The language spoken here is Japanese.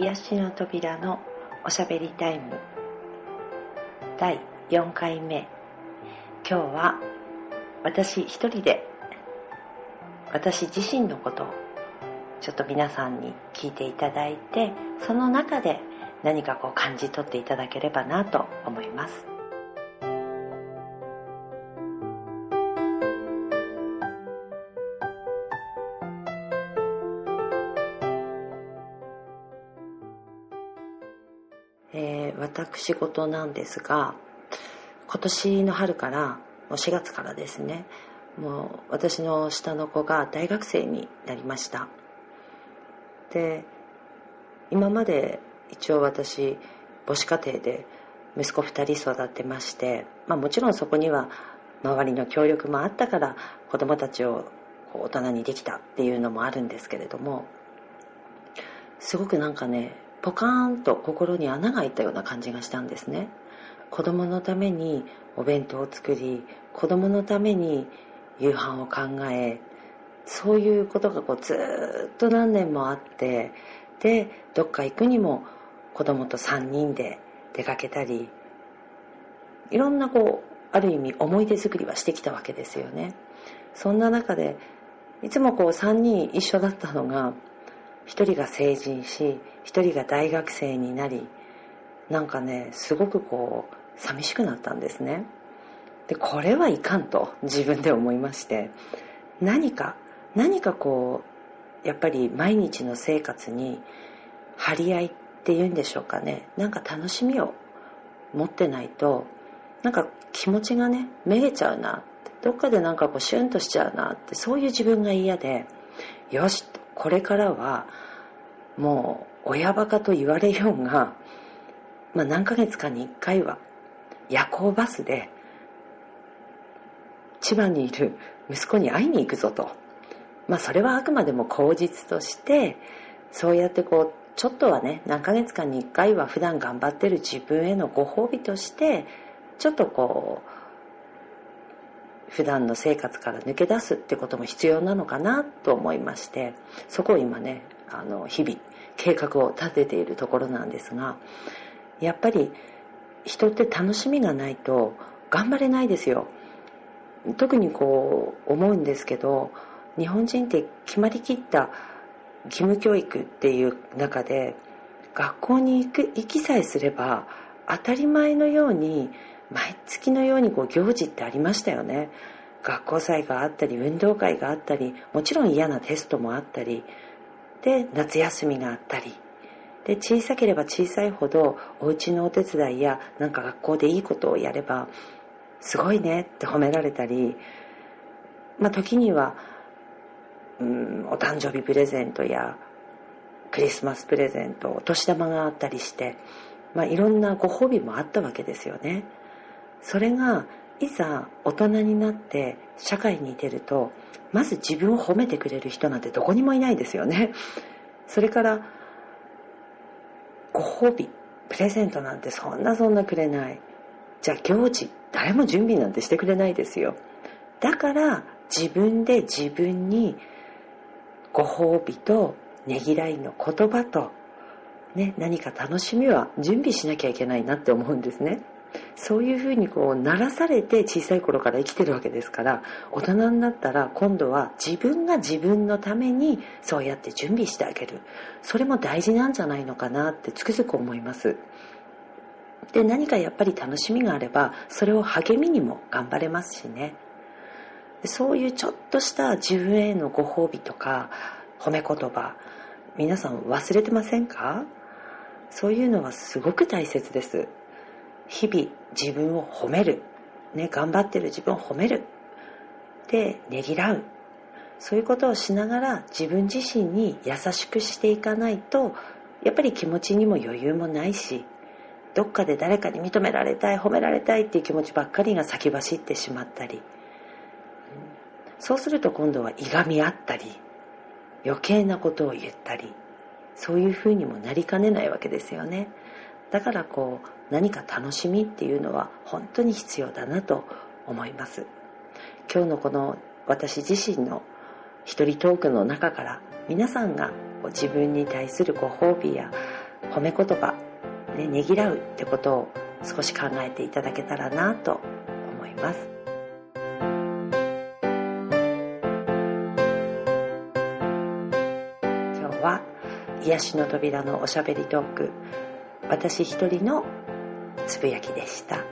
癒しの扉のおしゃべりタイム。第4回目。今日は私一人で私自身のことをちょっと皆さんに聞いていただいてその中で何かこう感じ取っていただければなと思います。えー、私事なんですが今年の春からもう4月からですねもう私の下の子が大学生になりました。で今まで一応私母子家庭で息子2人育てまして、まあ、もちろんそこには周りの協力もあったから子供たちを大人にできたっていうのもあるんですけれどもすごくなんかねポカーンと心に穴が開いたような感じがしたんですね。子供のためにお弁当を作り子供のために夕飯を考えそういうことがこうずっと何年もあってでどっか行くにも子供と3人で出かけたりいろんなこうある意味思い出作りはしてきたわけですよね。そんな中でいつもこう3人一緒だったのが1人が成人し1人が大学生になりなんかねすごくこう寂しくなったんですね。でこれはいかんと自分で思いまして。何か何かこうやっぱり毎日の生活に張り合いっていうんでしょうかね。なんか楽しみを持ってないとなんか気持ちがねめげちゃうなどっかでなんかこうシュンとしちゃうなってそういう自分が嫌で。よしこれからはもう親バカと言われようが、まあ、何ヶ月かに1回は夜行バスで千葉にいる息子に会いに行くぞと。まあそれはあくまでも口実として、そうやってこう、ちょっとはね、何ヶ月間に1回は普段頑張ってる自分へのご褒美として、ちょっとこう、普段の生活から抜け出すってことも必要なのかなと思いまして、そこを今ね、あの、日々計画を立てているところなんですが、やっぱり人って楽しみがないと頑張れないですよ。特にこう思うんですけど日本人って決まりきった義務教育っていう中で学校に行く行きさえすれば当たり前のように毎月のようにこう行事ってありましたよね。学校祭があったり運動会があったりもちろん嫌なテストもあったり。で夏休みがあったり。で小さければ小さいほどお家のお手伝いやなんか学校でいいことをやればすごいねって褒められたり、まあ、時には、うん、お誕生日プレゼントやクリスマスプレゼントお年玉があったりして、まあ、いろんなご褒美もあったわけですよね。それがいざ大人になって社会に出るとまず自分を褒めてくれる人なんてどこにもいないですよね。それからご褒美プレゼントなんてそんなそんなくれない。じゃあ行事誰も準備なんてしてくれないですよ。だから自分で自分にご褒美とねぎらいの言葉と、ね、何か楽しみは準備しなきゃいけないなって思うんですね。そういうふうにこうならされて小さい頃から生きてるわけですから大人になったら今度は自分が自分のためにそうやって準備してあげる。それも大事なんじゃないのかなってつくづく思います。で何かやっぱり楽しみがあればそれを励みにも頑張れますしね。そういうちょっとした自分へのご褒美とか褒め言葉皆さん忘れてませんか？そういうのはすごく大切です。日々自分を褒める、ね、頑張ってる自分を褒める。でねぎらう。そういうことをしながら自分自身に優しくしていかないとやっぱり気持ちにも余裕もないしどっかで誰かに認められたい褒められたいっていう気持ちばっかりが先走ってしまったり。そうすると今度はいがみ合ったり余計なことを言ったりそういうふうにもなりかねないわけですよね。だからこう何か楽しみっていうのは本当に必要だなと思います。今日のこの私自身の一人トークの中から皆さんが自分に対するご褒美や褒め言葉ね、ねぎらうってことを少し考えていただけたらなと思います。今日は癒しの扉のおしゃべりトーク私一人のつぶやきでした。